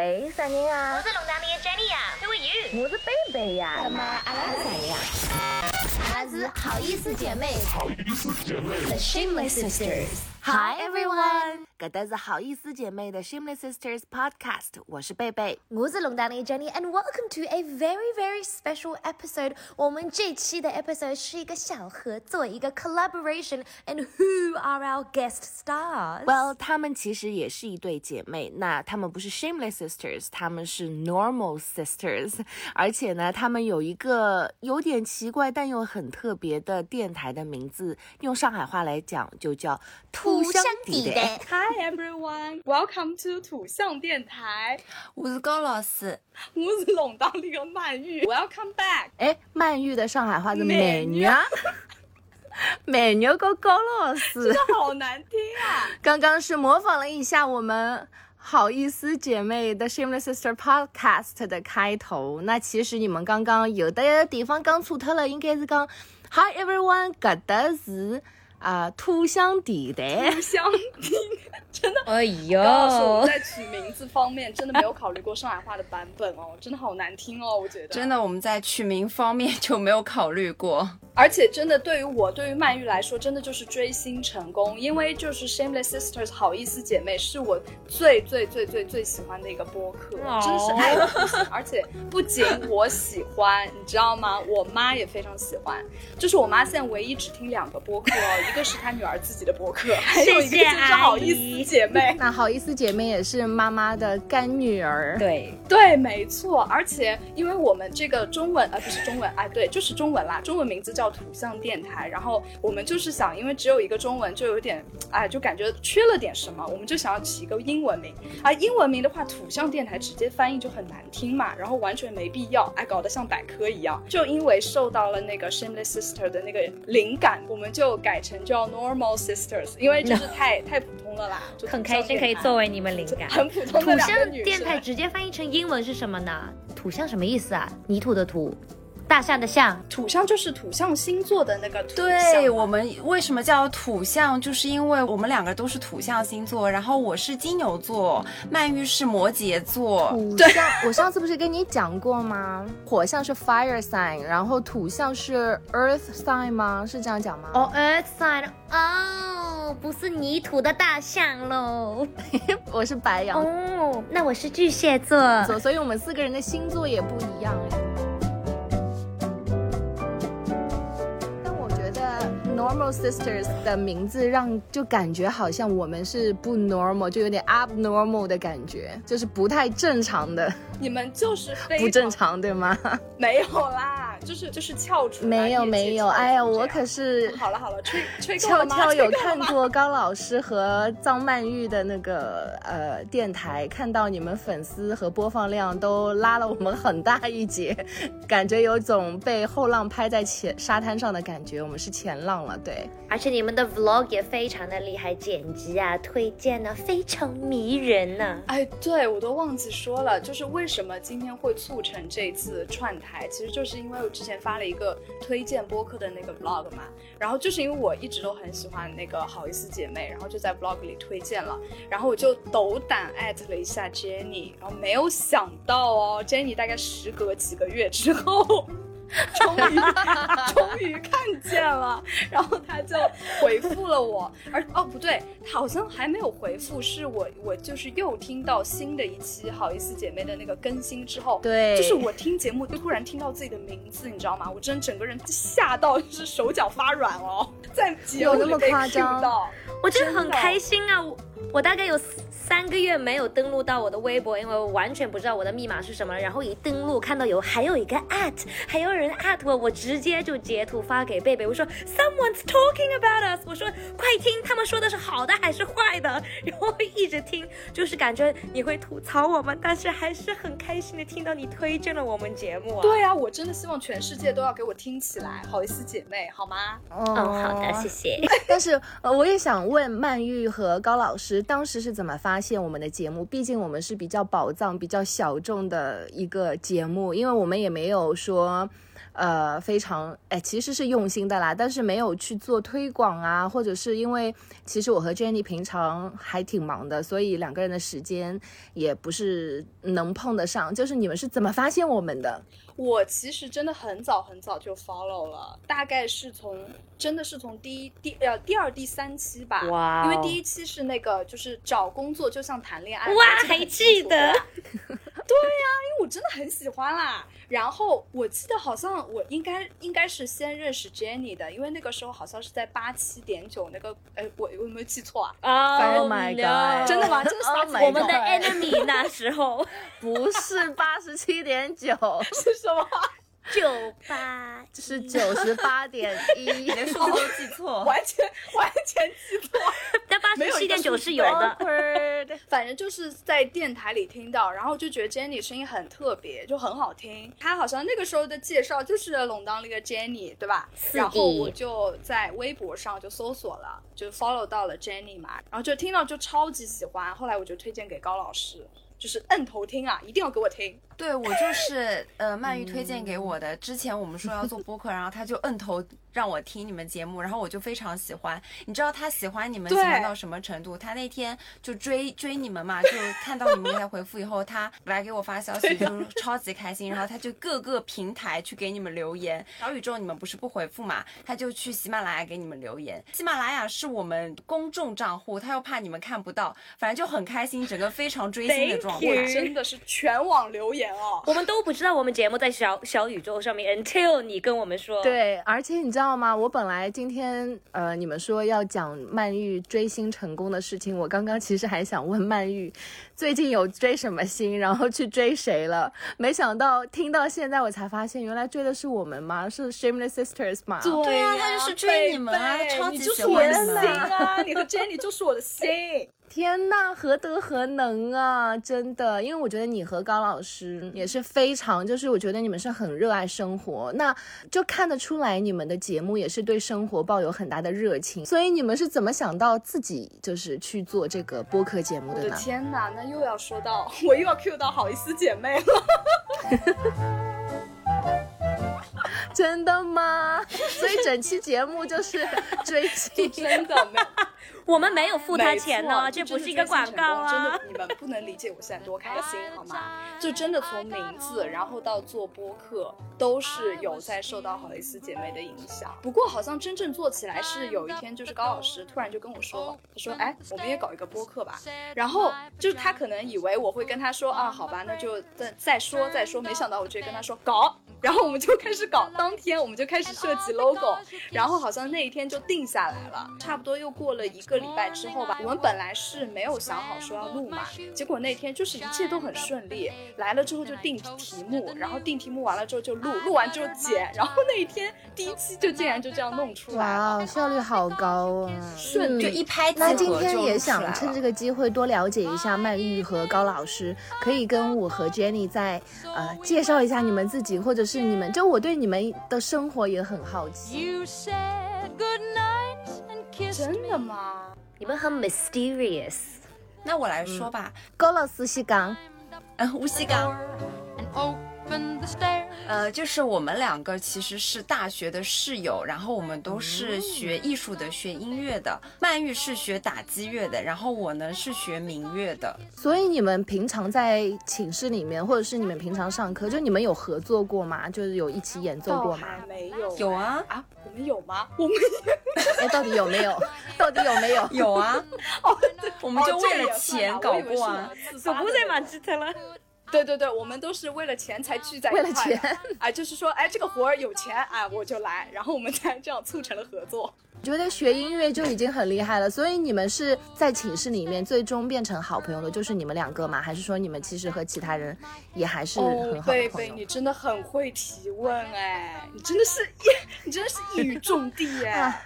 喂，啥人啊？我是龙当的 Jenny 呀，Who are you？我是贝贝呀。那么阿拉是谁呀？阿拉是好意思姐妹。好意思姐妹。The Shameless Sisters。Hi everyone，搿搭是好意思姐妹的 Shameless Sisters Podcast，我是贝贝，我是龙丹妮 Jenny，and welcome to a very very special episode。我们这期的 episode 是一个小合作，一个 collaboration，and who are our guest stars？Well，她们其实也是一对姐妹，那她们不是 Shameless Sisters，她们是 Normal Sisters，而且呢，她们有一个有点奇怪但又很特别的电台的名字，用上海话来讲就叫土乡地地带。Hi everyone, welcome to 土象电台。我是高老师，我是龙当的个曼玉，Welcome back。哎，曼玉的上海话是美女美女啊，美女个 高老师。好难听啊！刚刚是模仿了一下我们好意思姐妹的 Shameless Sister Podcast 的开头。那其实你们刚刚有的地方讲错脱了，应该是讲 Hi everyone，搿搭是啊、土乡地带。土香地真的。哎呦们，在取名字方面真的没有考虑过上海话的版本哦，真的好难听哦，我觉得。真的我们在取名方面就没有考虑过。而且真的对于我，对于曼玉来说，真的就是追星成功，因为就是 Shameless Sisters 好意思姐妹是我最最最最最喜欢的一个播客，哦真的是爱的不行。而且不仅我喜欢，你知道吗？我妈也非常喜欢。就是我妈现在唯一只听两个播客哦，一个是她女儿自己的播客，还有一个就是好意思姐妹。那好意思姐妹也是妈妈的干女儿。对，对，没错，而且因为我们这个中文，呃，不是中文，哎，对，就是中文啦，中文名字叫土象电台。然后我们就是想，因为只有一个中文，就有点，哎，就感觉缺了点什么，我们就想要起一个英文名。而英文名的话，土象电台直接翻译就很难听嘛，然后完全没必要，哎，搞得像百科一样。就因为受到了那个 Shameless Sister 的那个灵感，我们就改成叫 Normal Sisters，因为就是太太普通了啦，就很开心可以作为你们灵感。很普通的土象电台直接翻译成英文是什么呢？土象什么意思啊？泥土的土，大象的象。土象就是土象星座的那个土象对我们为什么叫土象，就是因为我们两个都是土象星座，然后我是金牛座，曼玉是摩羯座。土象，我上次不是跟你讲过吗？火象是 fire sign，然后土象是 earth sign 吗？是这样讲吗？哦，Earth sign，哦，不是泥土的大象喽。我是白羊哦，那我是巨蟹座。座，所以我们四个人的星座也不一样哎。Normal Sisters 的名字让就感觉好像我们是不 normal，就有点 abnormal 的感觉，就是不太正常的，你们就是非不正常常对吗？没有啦，就是就是翘楚，没有没有，哎呀，我可是好了好了，吹吹够悄？悄有看过高老师和张曼玉的那个呃电台，看到你们粉丝和播放量都拉了我们很大一截，感觉有种被后浪拍在前沙滩上的感觉，我们是前浪了，对。而且你们的 vlog 也非常的厉害，剪辑啊、推荐啊，非常迷人呢、哎，对我都忘记说了，就是为什么今天会促成这次串台，其实就是因为我之前发了一个推荐播客的那个 vlog 嘛，然后就是因为我一直都很喜欢那个好意思姐妹，然后就在 vlog 里推荐了，然后我就斗胆艾特了一下 Jenny，然后没有想到哦，Jenny 大概时隔几个月之后。终于，终于看见了，然后他就回复了我，而哦不对，他好像还没有回复，是我我就是又听到新的一期好意思姐妹的那个更新之后，对就是我听节目就突然听到自己的名字，你知道吗？我真整个人吓到，就是手脚发软哦，在节目有那么里被夸张到，我真的很开心啊！我我大概有三个月没有登录到我的微博，因为我完全不知道我的密码是什么。然后一登录看到有还有一个 at，还有人 at 我，我直接就截图发给贝贝，我说 Someone's talking about us，我说快听，他们说的是好的还是坏的？然后一直听，就是感觉你会吐槽我们，但是还是很开心的听到你推荐了我们节目啊。对啊，我真的希望全世界都要给我听起来，好意思姐妹好吗？哦，好的，谢谢。但是呃，我也想问曼玉和高老师，当时是怎么发现我们的节目？毕竟我们是比较宝藏、比较小众的一个节目，因为我们也没有说。呃非常哎其实是用心的啦，但是没有去做推广啊，或者是因为其实我和 Jenny 平常还挺忙的，所以两个人的时间也不是能碰得上。就是你们是怎么发现我们的？我其实真的很早很早就 follow 了，大概是从真的是从第一第呃第二第三期吧，哇哦因为第一期是那个就是找工作就像谈恋爱，哇我，还记得 对呀、因为我真的很喜欢啦。然后我记得好像我应该应该是先认识 Jenny 的，因为那个时候好像是在八七点九那个，哎，我我有没有记错啊？啊 Oh my god 真的吗？真的是 Oh 我们的 enemy 那时候不是八十七点九，是什么？九八是九十八点一。连数字都记错。完全完全记错。但八十七点九是有的。反正就是在电台里听到，然后就觉得 Jenny 声音很特别，就很好听。她好像那个时候的介绍就是龙当那个 Jenny，对吧？然后我就在微博上就搜索了，就 follow 到了 Jenny 嘛，然后就听到就超级喜欢。后来我就推荐给高老师，就是摁头听啊，一定要给我听。对我就是呃，曼玉推荐给我的。之前我们说要做播客，然后他就摁头让我听你们节目，然后我就非常喜欢。你知道他喜欢你们喜对欢到什么程度？他那天就追追你们嘛，就看到你们给他回复以后，他来给我发消息，就是超级开心。然后他就各个平台去给你们留言。小宇宙你们不是不回复嘛，他就去喜马拉雅给你们留言。喜马拉雅是我们公众账户，他又怕你们看不到，反正就很开心，整个非常追星的状 You。真的是全网留言哦。我们都不知道我们节目在小小宇宙上面，until 你跟我们说。，对，而且你知道吗？我本来今天呃，你们说要讲曼玉追星成功的事情，我刚刚其实还想问曼玉，最近有追什么星，然后去追谁了？没想到听到现在我才发现，原来追的是我们吗？是 Shameless Sisters 嘛？对呀啊他就是追你们啊你就是喜我的心欢你们啊！你和 Jenny 就是我的心。天呐，何德何能啊！真的，因为我觉得你和高老师也是非常，就是我觉得你们是很热爱生活，那就看得出来你们的节目也是对生活抱有很大的热情。所以你们是怎么想到自己就是去做这个播客节目我的的呢？天呐，那又要说到，我又要 cue 到好意思姐妹了。真的吗？所以整期节目就是追星。真的没有我们没有付他钱呢，这不是一个广告啊真的，。你们不能理解我现在多开心，好吗？就真的从名字，然后到做播客，都是有在受到好意思姐妹的影响。不过好像真正做起来是有一天，就是高老师突然就跟我说，他说：“哎，我们也搞一个播客吧。”然后就是他可能以为我会跟他说啊，好吧，那就再再说再说。没想到我直接跟他说搞，然后我们就开始搞。当天我们就开始设计 logo，然后好像那一天就定下来了。差不多又过了一个礼拜之后吧，我们本来是没有想好说要录嘛，结果那天就是一切都很顺利，来了之后就定题目，然后定题目完了之后就录，录完之后剪，然后那一天第一期就竟然就这样弄出来了。哇，效率好高啊！顺利就一拍即合那今天也想趁这个机会多了解一下曼玉和高老师，可以跟我和 Jenny 再呃介绍一下你们自己，或者是你们，就我对你们的生活也很好奇。You said kissed 真的吗？你们很 mysterious。那我来说吧，高老师是港，嗯，无锡港。呃，就是我们两个其实是大学的室友，然后我们都嗯是学艺术的，学音乐的。曼玉是学打击乐的，然后我呢是学民乐的。所以你们平常在寝室里面，或者是你们平常上课，就你们有合作过吗？就是有一起演奏过吗？没有，有啊，啊，我们有吗？我们哎，到底有没有？到底有没有？有啊，哦我们就哦为了钱搞过啊。我自发的那种记了。对对对，我们都是为了钱才聚在一块的。为了钱啊，就是说，哎，这个活儿有钱，哎，我就来，然后我们才这样促成了合作。我觉得学音乐就已经很厉害了，所以你们是在寝室里面最终变成好朋友的，就是你们两个吗？还是说你们其实和其他人也还是很哦，贝贝，好的朋友？你真的很会提问哎，你真的是一，你真的是一语中的哎啊。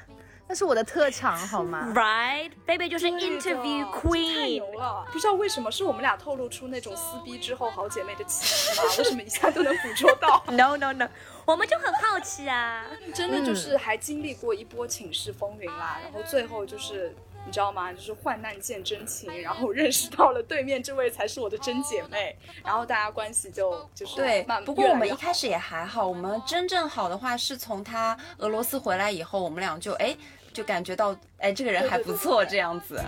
那是我的特长，好吗？Right，贝贝就是 interview queen 太牛。了！不知道为什么是我们俩透露出那种撕逼之后好姐妹的气息吗？为什么一下都能捕捉到？No no no，我们就很好奇啊。真的就是还经历过一波寝室风云啦，然后最后就是你知道吗？就是患难见真情，然后认识到了对面这位才是我的真姐妹，然后大家关系就就是对，不过我们一开始也还好，我们真正好的话是从他俄罗斯回来以后，我们俩就哎就感觉到哎这个人还不错这样子。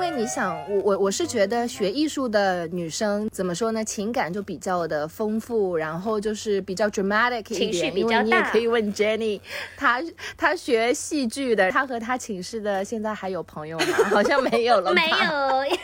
为你想，我我我是觉得学艺术的女生怎么说呢？情感就比较的丰富，然后就是比较 dramatic 一情绪点。因为你也比较大可以问 Jenny，她她学戏剧的，她和她寝室的现在还有朋友吗？好像没有了吧，没有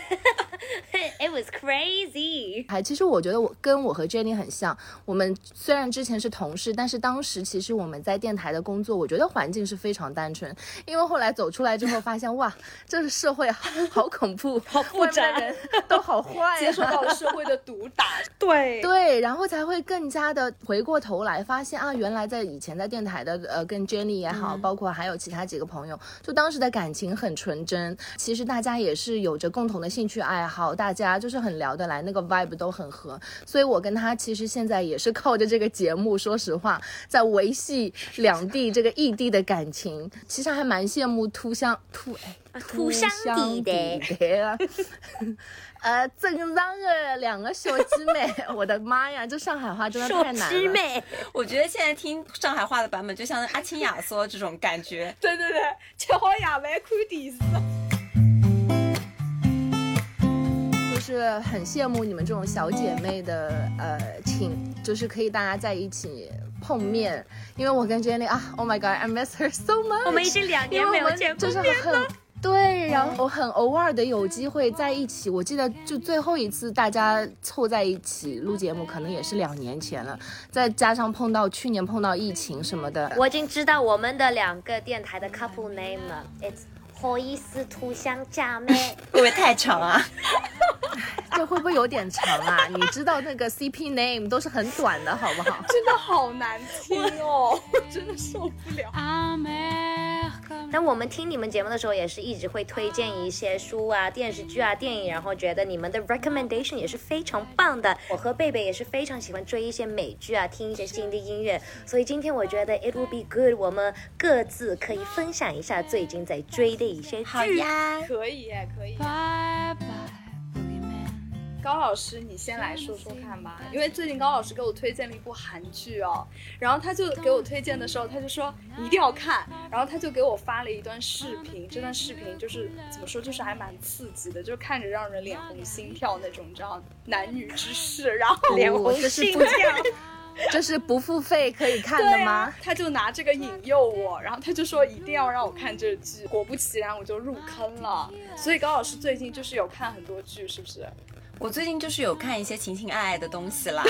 It was crazy。还其实我觉得我跟我和 Jenny 很像，我们虽然之前是同事，但是当时其实我们在电台的工作，我觉得环境是非常单纯。因为后来走出来之后，发现哇，这个社会好好恐怖，好复杂人都好坏、啊，接受到了社会的毒打。对对，然后才会更加的回过头来发现啊，原来在以前在电台的呃，跟 Jenny 也好，包括还有其他几个朋友，就当时的感情很纯真。其实大家也是有着共同的兴趣爱好，大家就是很聊得来，那个 vibe 都很合。所以我跟他其实现在也是靠着这个节目，说实话，在维系两地这个异地的感情。其实还蛮羡慕突乡突哎土乡地的地的啊。呃，正常的两个小姊妹，我的妈呀，这上海话真的太难了。机妹，我觉得现在听上海话的版本，就像阿青亚说这种感觉。对对对，吃好夜饭看电视。就是很羡慕你们这种小姐妹的呃请，就是可以大家在一起碰面。因为我跟 Jenny 啊，Oh my God，I miss her so much。我们已经两年没有见过就是面很对，然后很偶尔的有机会在一起。我记得就最后一次大家凑在一起录节目，可能也是两年前了。再加上碰到去年碰到疫情什么的，我已经知道我们的两个电台的 couple name 了，It's 好意思土乡姐妹。会不会太长啊？这会不会有点长啊？你知道那个 CP name 都是很短的，好不好？真的好难听哦，我真的受不了。但我们听你们节目的时候，也是一直会推荐一些书啊、电视剧啊、电影，然后觉得你们的 recommendation 也是非常棒的。我和贝贝也是非常喜欢追一些美剧啊，听一些新的音乐，所以今天我觉得 it will be good，我们各自可以分享一下最近在追的一些好剧。呀，可以耶，可以。bye boogeyman. 高老师，你先来说说看吧，因为最近高老师给我推荐了一部韩剧哦，然后他就给我推荐的时候，他就说你一定要看，然后他就给我发了一段视频，这段视频就是怎么说，就是还蛮刺激的，就是看着让人脸红心跳那种，你知道男女之事，然后脸红心跳，这是不付费可以看的吗啊？，他就拿这个引诱我，然后他就说一定要让我看这剧，果不其然我就入坑了。所以高老师最近就是有看很多剧，是不是？我最近就是有看一些情情爱爱的东西啦，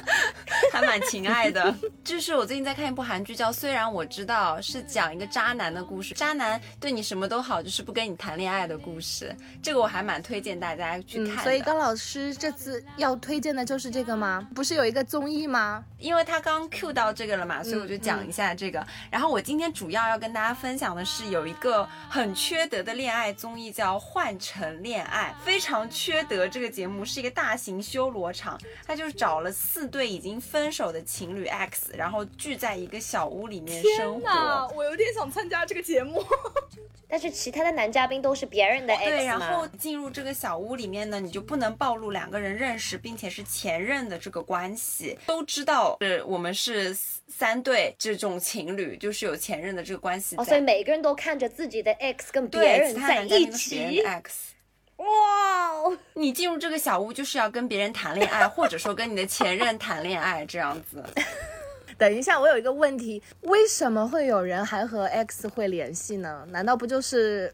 还蛮情爱的。就是我最近在看一部韩剧，叫《虽然我知道》，是讲一个渣男的故事。渣男对你什么都好，就是不跟你谈恋爱的故事。这个我还蛮推荐大家去看所以高老师这次要推荐的就是这个吗？不是有一个综艺吗？因为他刚 Q 到这个了嘛，所以我就讲一下这个。然后我今天主要要跟大家分享的是有一个很缺德的恋爱综艺，叫《换乘恋爱》，非常缺德。这个节目是一个大型修罗场，他就找了四对已经分手的情侣 X，然后聚在一个小屋里面生天哪，活。我有点想参加这个节目。但是其他的男嘉宾都是别人的 X 对，然后进入这个小屋里面呢，你就不能暴露两个人认识并且是前任的这个关系。都知道是我们是三对这种情侣，就是有前任的这个关系。哦，所以每个人都看着自己的 X 跟别，人在其他男嘉一宾都是别人起的，X。哇哦！你进入这个小屋就是要跟别人谈恋爱，或者说跟你的前任谈恋爱这样子。等一下，我有一个问题，为什么会有人还和 X 会联系呢？难道不就是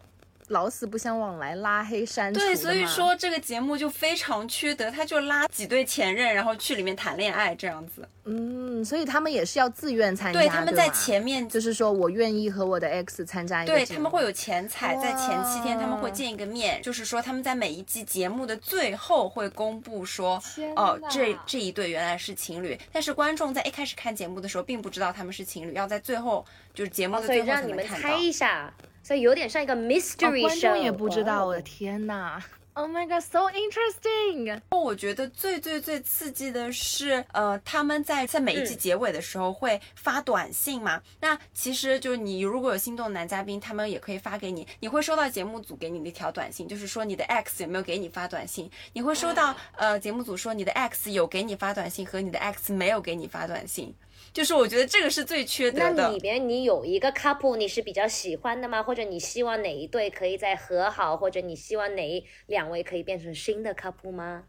老死不相往来、拉黑删除对，所以说这个节目就非常缺德，他就拉几对前任，然后去里面谈恋爱这样子。嗯，所以他们也是要自愿参加，对，他们在前面就是说我愿意和我的 X 参加一个对节目他们会有前彩，在前七天他们会见一个面，就是说他们在每一季节目的最后会公布说，哦，这这一对原来是情侣，但是观众在一开始看节目的时候并不知道他们是情侣，要在最后就是节目的最后才让你们猜能看。一下，所以有点像一个哦 mystery 观 show，众也不知道，哦我的天呐！Oh my god, so interesting！我觉得最最最刺激的是，呃，他们在在每一季结尾的时候会发短信嘛。那其实就是你如果有心动的男嘉宾，他们也可以发给你，你会收到节目组给你的一条短信，就是说你的 X 有没有给你发短信。你会收到呃节目组说你的 X 有给你发短信和你的 X 没有给你发短信。就是我觉得这个是最缺那德的。里边你有一个 couple 你是比较喜欢的吗？或者你希望哪一对可以再和好，或者你希望哪一两位可以变成新的 couple 吗？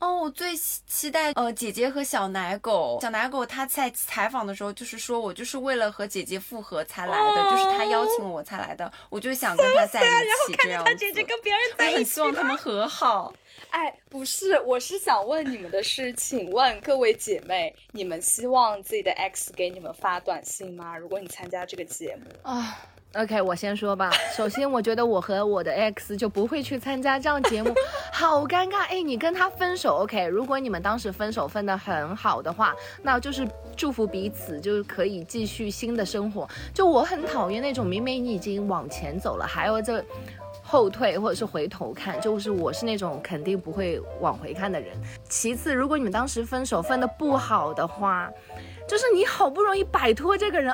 哦，我最期期待呃姐姐和小奶狗。小奶狗他在采访的时候就是说我就是为了和姐姐复合才来的，就是他邀请我才来的，我就想跟他在一起这样子。别人在一起我很希望他们和好。哎，不是，我是想问你们的是，请问各位姐妹，你们希望自己的 X 给你们发短信吗？如果你参加这个节目，啊、o k 我先说吧。首先，我觉得我和我的 X 就不会去参加这样节目，好尴尬。哎，你跟他分手，OK？如果你们当时分手分得很好的话，那就是祝福彼此，就是可以继续新的生活。就我很讨厌那种明明你已经往前走了，还要这。后退或者是回头看，就是我是那种肯定不会往回看的人。其次，如果你们当时分手分的不好的话，就是你好不容易摆脱这个人，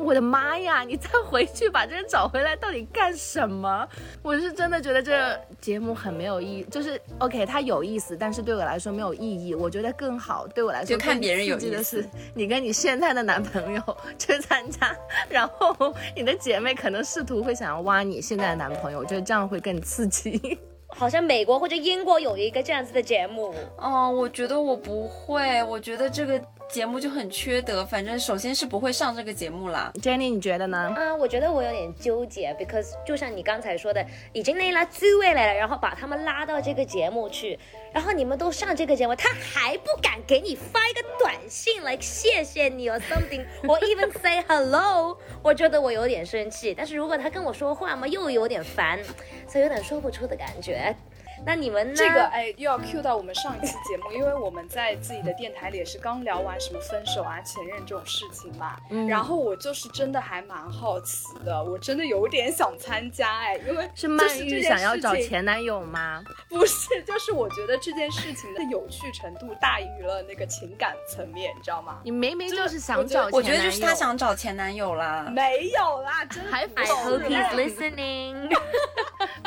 我的妈呀，你再回去把这人找回来，到底干什么？我是真的觉得这节目很没有意义，就是 OK，它有意思，但是对我来说没有意义。我觉得更好，对我来说就看别人有意思是，你跟你现在的男朋友 去参加，然后你的姐妹可能试图会想要挖你现在的男朋友，我觉得这样会更刺激。好像美国或者英国有一个这样子的节目，哦，我觉得我不会，我觉得这个节目就很缺德。反正首先是不会上这个节目啦。Jenny，你觉得呢？嗯，我觉得我有点纠结，because 就像你刚才说的，已经那拉滋味来了，然后把他们拉到这个节目去，然后你们都上这个节目，他还不敢给你发一个短信来谢谢你 or something，or even say hello，我觉得我有点生气。但是如果他跟我说话嘛，又有点烦，所以有点说不出的感觉。那你们呢？这个哎又要 cue 到我们上一期节目，因为我们在自己的电台里也是刚聊完什么分手啊、前任这种事情嘛。嗯然后我就是真的还蛮好奇的，我真的有点想参加哎，因为是曼玉想要找前男友吗？不是，就是我觉得这件事情的有趣程度大于了那个情感层面，你知道吗？你明明就是想找前男友，我觉得就是他想找前男友啦。没有啦，真的还不 I 是 hope he's 哎 listening。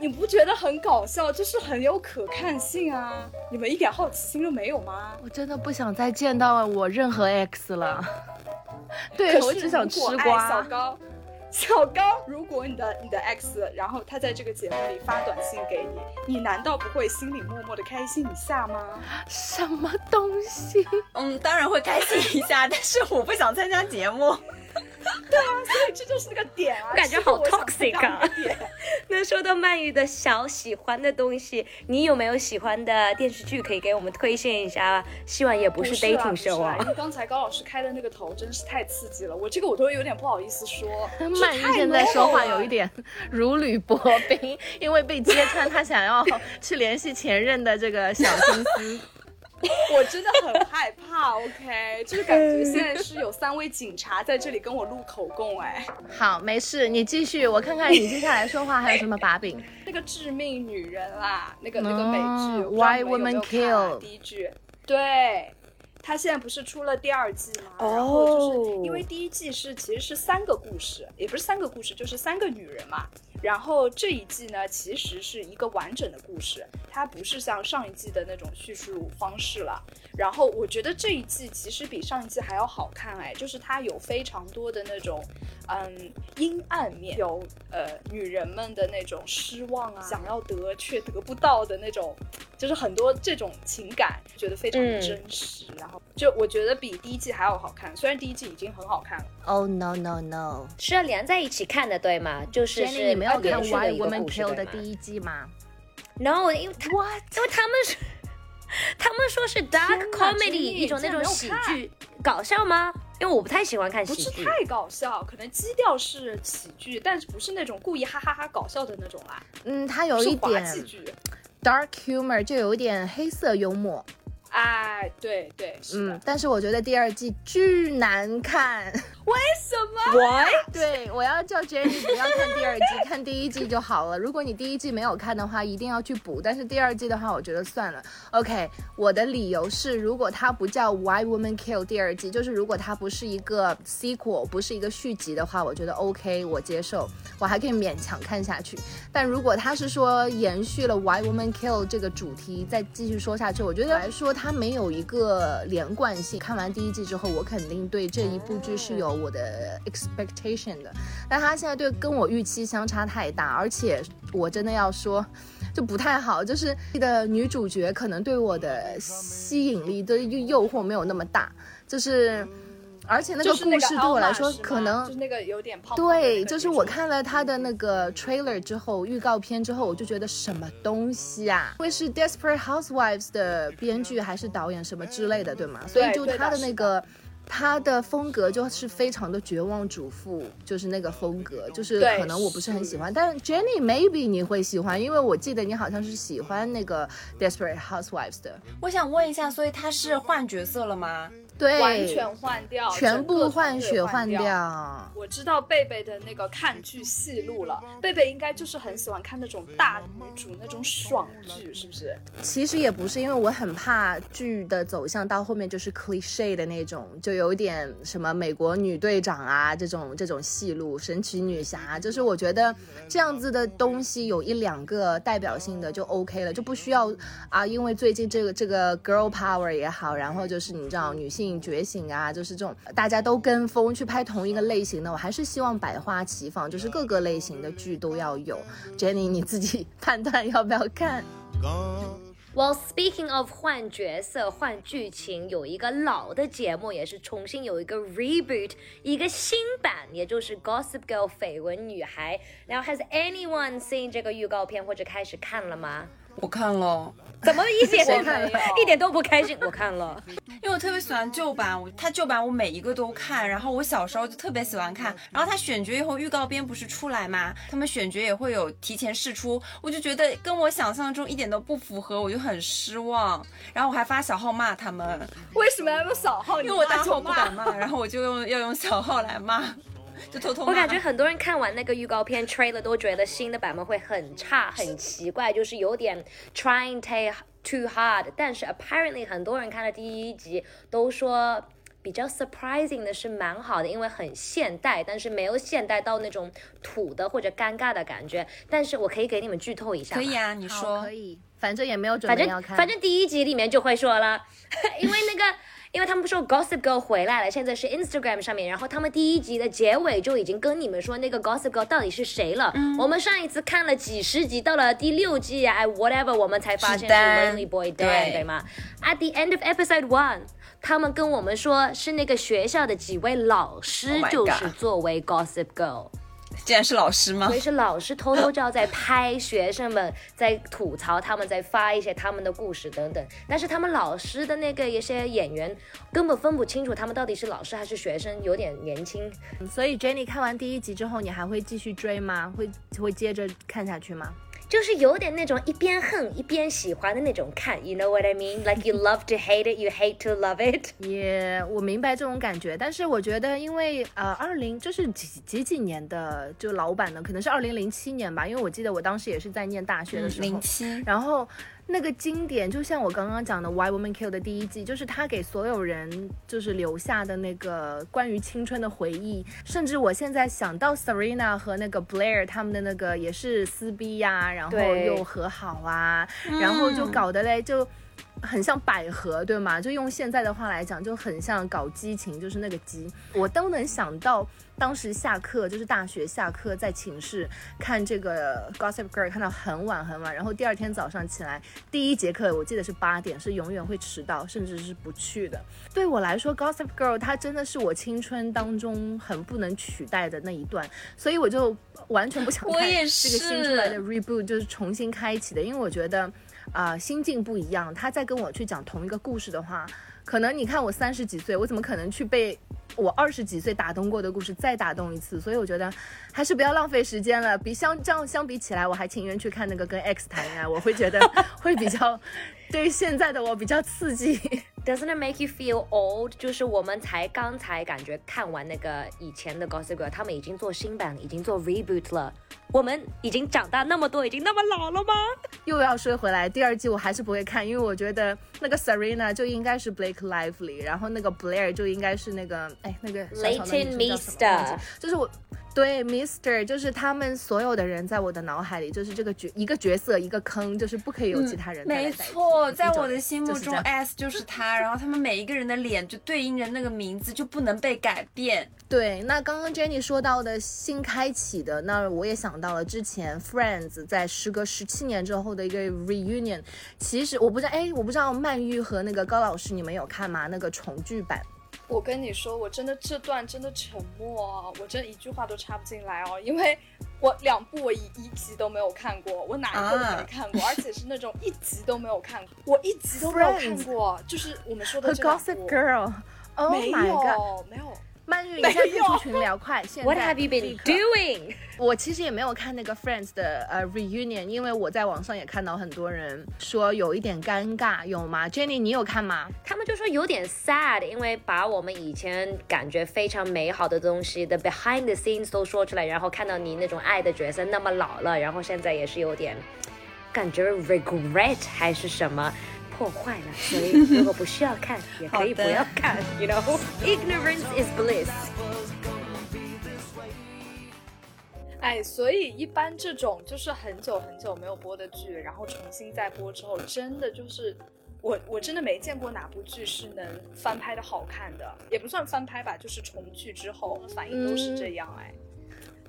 不，你不觉得很搞笑？就是很有可看性啊！你们一点好奇心都没有吗？我真的不想再见到我任何 X 了。对，我只想吃瓜。小高，小高，如果你的你的 X，然后他在这个节目里发短信给你，你难道不会心里默默的开心一下吗？什么东西？嗯，当然会开心一下，但是我不想参加节目。所以这就是那个点啊！我感觉好 toxic 啊点 那说到鳗鱼的小喜欢的东西，你有没有喜欢的电视剧可以给我们推荐一下？希望也不是 dating show 啊！啊因。为刚才高老师开的那个头真是太刺激了，我这个我都有点不好意思说。曼玉现在说话有一点如履薄冰，因为被揭穿她想要去联系前任的这个小心思。我真的很害怕，OK，就是感觉现在是有三位警察在这里跟我录口供，哎，好，没事，你继续，我看看你接下来说话还有什么把柄。那个致命女人啦，那个那个美剧、Why Women Kill 第一句，对。他现在不是出了第二季吗？哦然后就是因为第一季是其实是三个故事，也不是三个故事，就是三个女人嘛。然后这一季呢，其实是一个完整的故事，它不是像上一季的那种叙述方式了。然后我觉得这一季其实比上一季还要好看哎，就是它有非常多的那种嗯阴暗面，有呃女人们的那种失望啊，想要得却得不到的那种，就是很多这种情感，觉得非常嗯真实。然后就我觉得比第一季还要好看，虽然第一季已经很好看了。Oh no no no！是要连在一起看的，对吗？就是你没有看 Why Women Kill》的第一季吗？No，因为？因为他们是他们说是 dark comedy 一种那种喜剧，搞笑吗？因为我不太喜欢看不喜剧。是太搞笑，可能基调是喜剧，但是不是那种故意哈哈哈搞笑的那种啦，嗯，它有一点。dark humor，就有一点黑色幽默。哎，对对，是的。嗯，但是我觉得第二季巨难看。为什么？What？对，我要叫 Jenny 不要看第二季，看第一季就好了。如果你第一季没有看的话，一定要去补。但是第二季的话，我觉得算了。OK，我的理由是，如果它不叫 Why Women Kill 第二季，就是如果它不是一个 sequel，不是一个续集的话，我觉得 OK，我接受，我还可以勉强看下去。但如果它是说延续了 Why Women Kill 这个主题，再继续说下去，我觉得来说它没有一个连贯性。看完第一季之后，我肯定对这一部剧是有我的 expectation 的，但他现在对跟我预期相差太大，而且我真的要说，就不太好，就是的女主角可能对我的吸引力的诱惑没有那么大，就是。而且那个故事对我来说可能就是那个有点胖胖的那对，就是我看了他的那个 trailer 之后，预告片之后，我就觉得什么东西啊？会是 Desperate Housewives 的编剧还是导演什么之类的，对吗？所以就他的那个。他的风格就是非常的绝望主妇，就是那个风格，就是可能我不是很喜欢，但是 Jenny maybe 你会喜欢，因为我记得你好像是喜欢那个 Desperate Housewives 的，我想问一下，所以他是换角色了吗？对，完全换掉，全部换血换掉。我知道贝贝的那个看剧戏路了，贝贝应该就是很喜欢看那种大女主那种爽剧，是不是？其实也不是，因为我很怕剧的走向到后面就是 cliche 的那种，就有点什么美国女队长啊这种这种戏路，神奇女侠，就是我觉得这样子的东西有一两个代表性的就 OK 了，就不需要啊，因为最近这个这个 girl power 也好，然后就是你知道女性觉醒啊，就是这种大家都跟风去拍同一个类型的，我还是希望百花齐放，就是各个类型的剧都要有。Jenny 你自己 判断要不要看。Well, speaking of 换角色、换剧情，有一个老的节目也是重新有一个 reboot，一个新版，也就是 Gossip Girl 绯闻女孩。Now, has anyone seen 这个预告片或者开始看了吗？我看了，怎么一点一点都不开心？我看了，因为我特别喜欢旧版，我它旧版我每一个都看，然后我小时候就特别喜欢看，然后它选角以后预告片不是出来吗？他们选角也会有提前试出，我就觉得跟我想象中一点都不符合，我就很失望，然后我还发小号骂他们，为什么要用小号？因为我大号号不敢骂，然后我就用要用小号来骂，就偷偷。我感觉很多人看完那个预告片 trailer 都觉得新的版本会很差、很奇怪，就是有点 trying take too hard。但是 apparently 很多人看了第一集都说。比较 surprising 的是蛮好的，因为很现代，但是没有现代到那种土的或者尴尬的感觉。但是我可以给你们剧透一下，可以。啊，你，说可以，反正也没有准反正备要看。反正第一集里面就会说了，因为那个，因为他们说 Gossip Girl 回来了，现在是 Instagram 上面，然后他们第一集的结尾就已经跟你们说那个 Gossip Girl 到底是谁了。我们上一次看了几十集，到了第六季，哎，whatever，我们才发现是 Lonely Boy Dan 对吗？At the end of episode one，他们跟我们说是那个学校的几位老师，就是作为 Gossip Girl。竟然是老师吗所以？是老师偷偷照在拍学生们，在吐槽他们，在发一些他们的故事等等。但是他们老师的那个一些演员根本分不清楚他们到底是老师还是学生，有点年轻。所以 Jenny 看完第一集之后，你还会继续追吗？会会接着看下去吗？就是有点那种一边恨一边喜欢的那种看，You know what I mean? Like you love to hate it, you hate to love it. 也我明白这种感觉，但是我觉得，因为呃，二零就是几几几年的就老版的，可能是二零零七年吧，因为我记得我当时也是在念大学的时候，零七，然后那个经典，就像我刚刚讲的《Why Women Kill》的第一季，就是他给所有人就是留下的那个关于青春的回忆，甚至我现在想到 Serena 和那个 Blair 他们的那个也是撕逼呀、然后又和好啊，然后就搞得嘞就。很像百合，对吗？就用现在的话来讲，就很像搞激情，就是那个激。我都能想到，当时下课就是大学下课，在寝室看这个 Gossip Girl，看到很晚很晚，然后第二天早上起来，第一节课我记得是八点，是永远会迟到，甚至是不去的。对我来说，Gossip Girl 它真的是我青春当中很不能取代的那一段，所以我就完全不想看这个新出来的 reboot，就是重新开启的，因为我觉得。啊、心境不一样。他在跟我去讲同一个故事的话，可能你看我三十几岁，我怎么可能去被我二十几岁打动过的故事再打动一次？所以我觉得还是不要浪费时间了。比相这样相比起来，我还情愿去看那个跟 X 谈恋爱，我会觉得 会比较对现在的我比较刺激。Doesn't it make you feel old？就是我们才刚才感觉看完那个以前的 Gossip Girl，他们已经做新版，已经做 reboot 了。我们已经长大那么多，已经那么老了吗？又要说回来，第二季我还是不会看，因为我觉得那个 Serena 就应该是 Blake Lively，然后那个 Blair 就应该是那个哎那个小小的 Leighton 女生叫什么 Meester 忘记就是我。对，Mister 就是他们所有的人在我的脑海里就是这个角一个角色一个坑，就是不可以有其他人没错，在我的心目中就是，S 就是他，然后他们每一个人的脸就对应着那个名字，就不能被改变。对，那刚刚 Jenny 说到的新开启的，那我也想到了之前 Friends 在时隔十七年之后的一个 reunion。其实我不知道，哎，我不知道曼玉和那个高老师你们有看吗？那个重聚版。我跟你说，我真的这段真的沉默哦，我真一句话都插不进来哦，因为我两部我一一集都没有看过，我哪一个都没看过，而且是那种一集都没有看过，我一集都没有看过，就是我们说的这个 Gossip 部 Girl，Oh 没！有没有，曼玉，你现在退出群聊，快！现在 What have you 立 been 刻 doing？我其实也没有看那个 Friends 的呃 reunion，因为我在网上也看到很多人说有一点尴尬，有吗？Jenny，你有看吗？他们就说有点 sad，因为把我们以前感觉非常美好的东西的 behind the scenes 都说出来，然后看到你那种爱的角色那么老了，然后现在也是有点感觉 regret 还是什么。破坏了，所以如果不需要看，也可以不要看，you know，ignorance is bliss。哎，所以一般这种就是很久很久没有播的剧，然后重新再播之后，真的就是我我真的没见过哪部剧是能翻拍的好看的，也不算翻拍吧，就是重聚之后反应都是这样哎，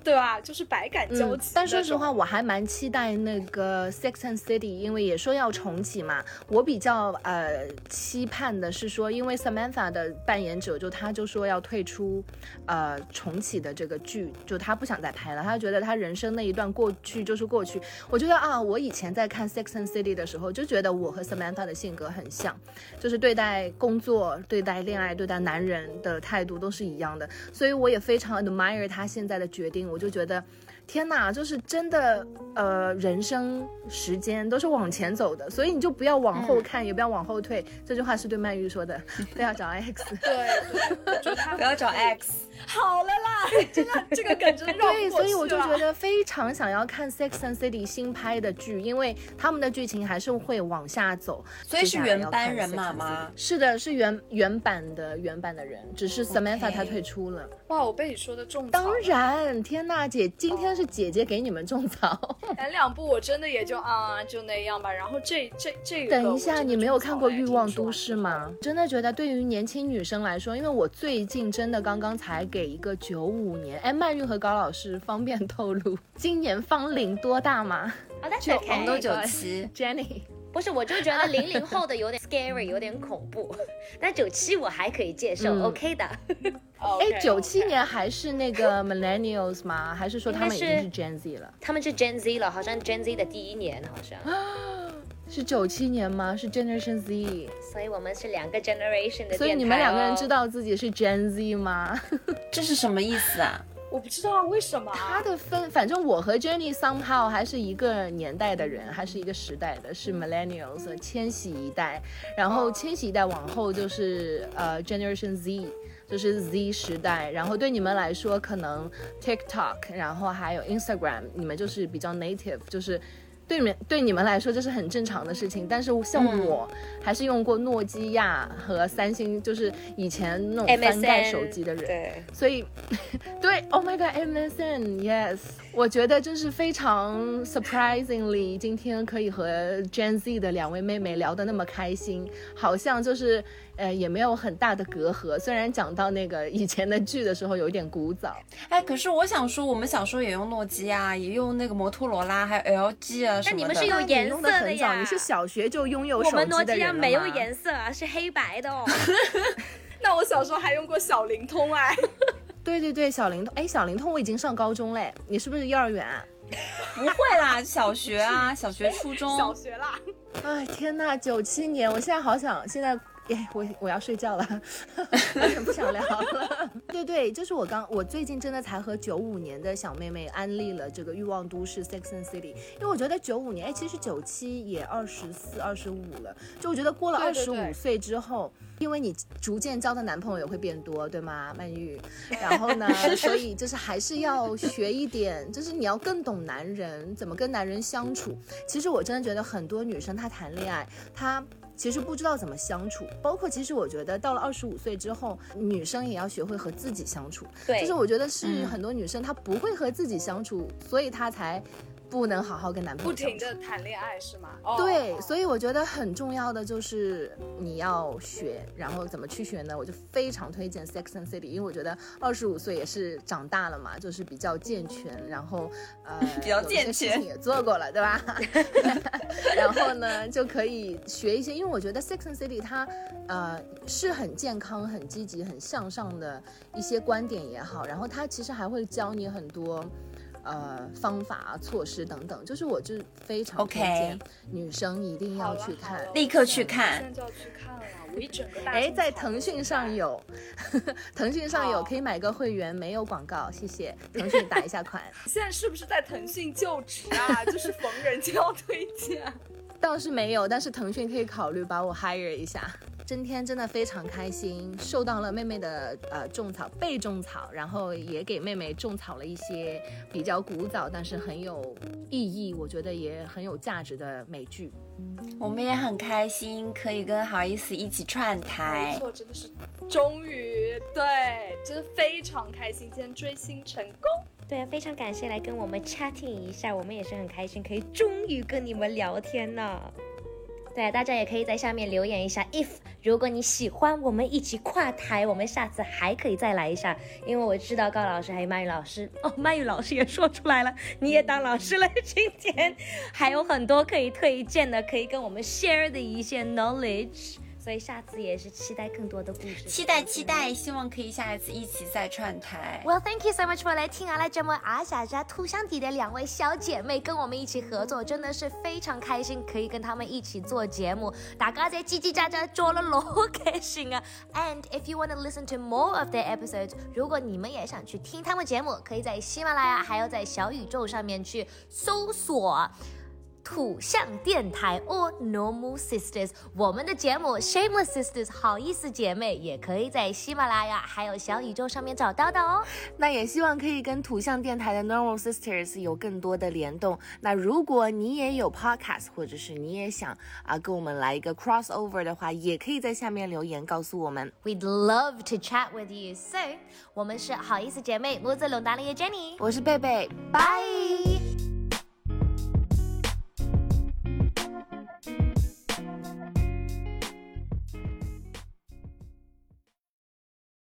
对吧？就是百感交嗯集、，但说实话，，我还蛮期待那个 Sex and City，因为也说要重启嘛。我比较呃期盼的是说，因为 Samantha 的扮演者就他就说要退出呃重启的这个剧，就他不想再拍了，他觉得他人生那一段过去就是过去。我觉得啊，我以前在看 Sex and City 的时候，就觉得我和 Samantha 的性格很像，就是对待工作、对待恋爱、对待男人的态度都是一样的，所以我也非常 admire 他现在的决定。我就觉得，天哪，就是真的，呃，人生时间都是往前走的，所以你就不要往后看，也不要往后退。这句话是对曼玉说的，不要找 X。对对，我觉得他不要找 X，好了啦，真 的这个梗真绕不 对，所以我就觉得非常想要看《Sex and City》新拍的剧，因为他们的剧情还是会往下走。所以是原班人马吗是的，是原原版的原版的人，只是 Samantha 她退出了。哇，我被你说的种草当，然，天呐，姐，今天是姐姐给你们种草。前两部我真的也就啊就那样吧，然后这这这个等一下，你没有看过《欲望都市》吗？真的觉得对于年轻女生来说，因为我最近真的刚刚才给一个九五年，哎，曼玉和高老师方便透露今年芳龄多大吗？哦，那就我们都九七，Jenny，不是，我就觉得零零后的有点 scary，有点恐怖。但九七我还可以接受、嗯 o k 的。哎，九七年还是那个 Millennials 吗？还是说他们已经是应 Gen Z 了？他们是 Gen Z 了，好像 Gen Z 的第一年，好像，是九七年吗？是 Generation Z。所以我们是两个 generation 的、哦。所以你们两个人知道自己是 Gen Z 吗？这是什么意思啊？我不知道啊为什么啊他的分，反正我和 Jenny somehow 还是一个年代的人，还是一个时代的，是 Millennials 千禧一代，然后千禧一代往后就是呃 Generation Z。就是 Z 时代，然后对你们来说，可能 TikTok，然后还有 Instagram，你们就是比较 native，就是对你们对你们来说这是很正常的事情。但是像我，还是用过诺基亚和三星，就是以前那种翻盖手机的人。对，所以，对，Oh my God，MSN，Yes，我觉得真是非常 surprisingly，今天可以和 Gen Z 的两位妹妹聊得那么开心，好像就是呃也没有很大的隔阂。虽然讲到那个以前的剧的时候有一点古早，哎，可是我想说，我们小时候也用诺基亚，也用那个摩托罗拉，还有 LG 啊什么的。那你们是有颜用得很早，色的呀你是小学就拥有手机的我们诺基亚没有颜色啊，是黑白的哦。那我小时候还用过小灵通哎，对对对，小灵通，哎，小灵通我已经上高中嘞，你是不是幼儿园啊？不会啦，小学啊，小学、初中。小学啦，哎，天呐，九七年，我现在好想，现在耶，我我要睡觉了，有点不想聊了。对对，就是我刚我最近真的才和九五年的小妹妹安利了这个《欲望都市》Sex and City，因为我觉得九五年，哎，其实九七也二十四、二十五了，就我觉得过了二十五岁之后。因为你逐渐交的男朋友也会变多，对吗，曼玉？然后呢，所以就是还是要学一点，就是你要更懂男人，怎么跟男人相处。其实我真的觉得很多女生她谈恋爱，她其实不知道怎么相处，包括其实我觉得到了二十五岁之后，女生也要学会和自己相处。对就是我觉得是很多女生她不会和自己相处，所以她才不能好好跟男朋友不。停的谈恋爱是吗？哦对，所以我觉得很重要的就是你要学，然后怎么去学呢？我就非常推荐 Sex and City，因为我觉得二十五岁也是长大了嘛，就是比较健全，然后呃 比较健全也做过了，对吧？然后呢就可以学一些，因为我觉得 Sex and City 它呃是很健康、很积极、很向上的一些观点也好，然后它其实还会教你很多。呃，方法、措施等等，就是我就非常推 OK 荐女生一定要去看立刻去看现看在。就要去看了，我一整个大哎，在腾讯上有，腾讯上有可以买个会员，没有广告，谢谢腾讯打一下款。现在是不是在腾讯就职啊？就是逢人就要推荐。倒是没有，但是腾讯可以考虑把我 hire 一下。今天真的非常开心，受到了妹妹的呃种草，被种草，然后也给妹妹种草了一些比较古早但是很有意义，我觉得也很有价值的美剧。我们也很开心，可以跟好意思一起串台没台。错，真的是终于对，真的非常开心，今天追星成功。对啊，非常感谢来跟我们 chatting 一下，我们也是很开心，可以终于跟你们聊天呢。对，大家也可以在下面留言一下，if 如果你喜欢我们一起跨台，我们下次还可以再来一下，因为我知道高老师还有曼玉老师，哦，曼玉老师也说出来了，你也当老师了，今天。还有很多可以推荐的，可以跟我们 share 的一些 knowledge，所以下次也是期待更多的故事，期待期待，希望可以下一次一起再串台。Well, thank you so much for 来听阿拉这么阿小家土乡底的两位小姐妹跟我们一起合作，真的是非常开心，可以跟她们一起做节目。大家在叽叽喳喳做了老开心啊！And if you want to listen to more of their episodes，如果你们也想去听他们节目，可以在喜马拉雅还有在小宇宙上面去搜索。土象电台 or Normal Sisters，我们的节目 Shameless Sisters 好意思姐妹也可以在喜马拉雅还有小宇宙上面找到的哦。那也希望可以跟土象电台的 Normal Sisters 有更多的联动。那如果你也有 podcast，或者是你也想啊跟我们来一个 crossover 的话，也可以在下面留言告诉我们。We'd love to chat with you. So，我们是好意思姐妹，我是龙达丽的 Jenny，我是贝贝，拜。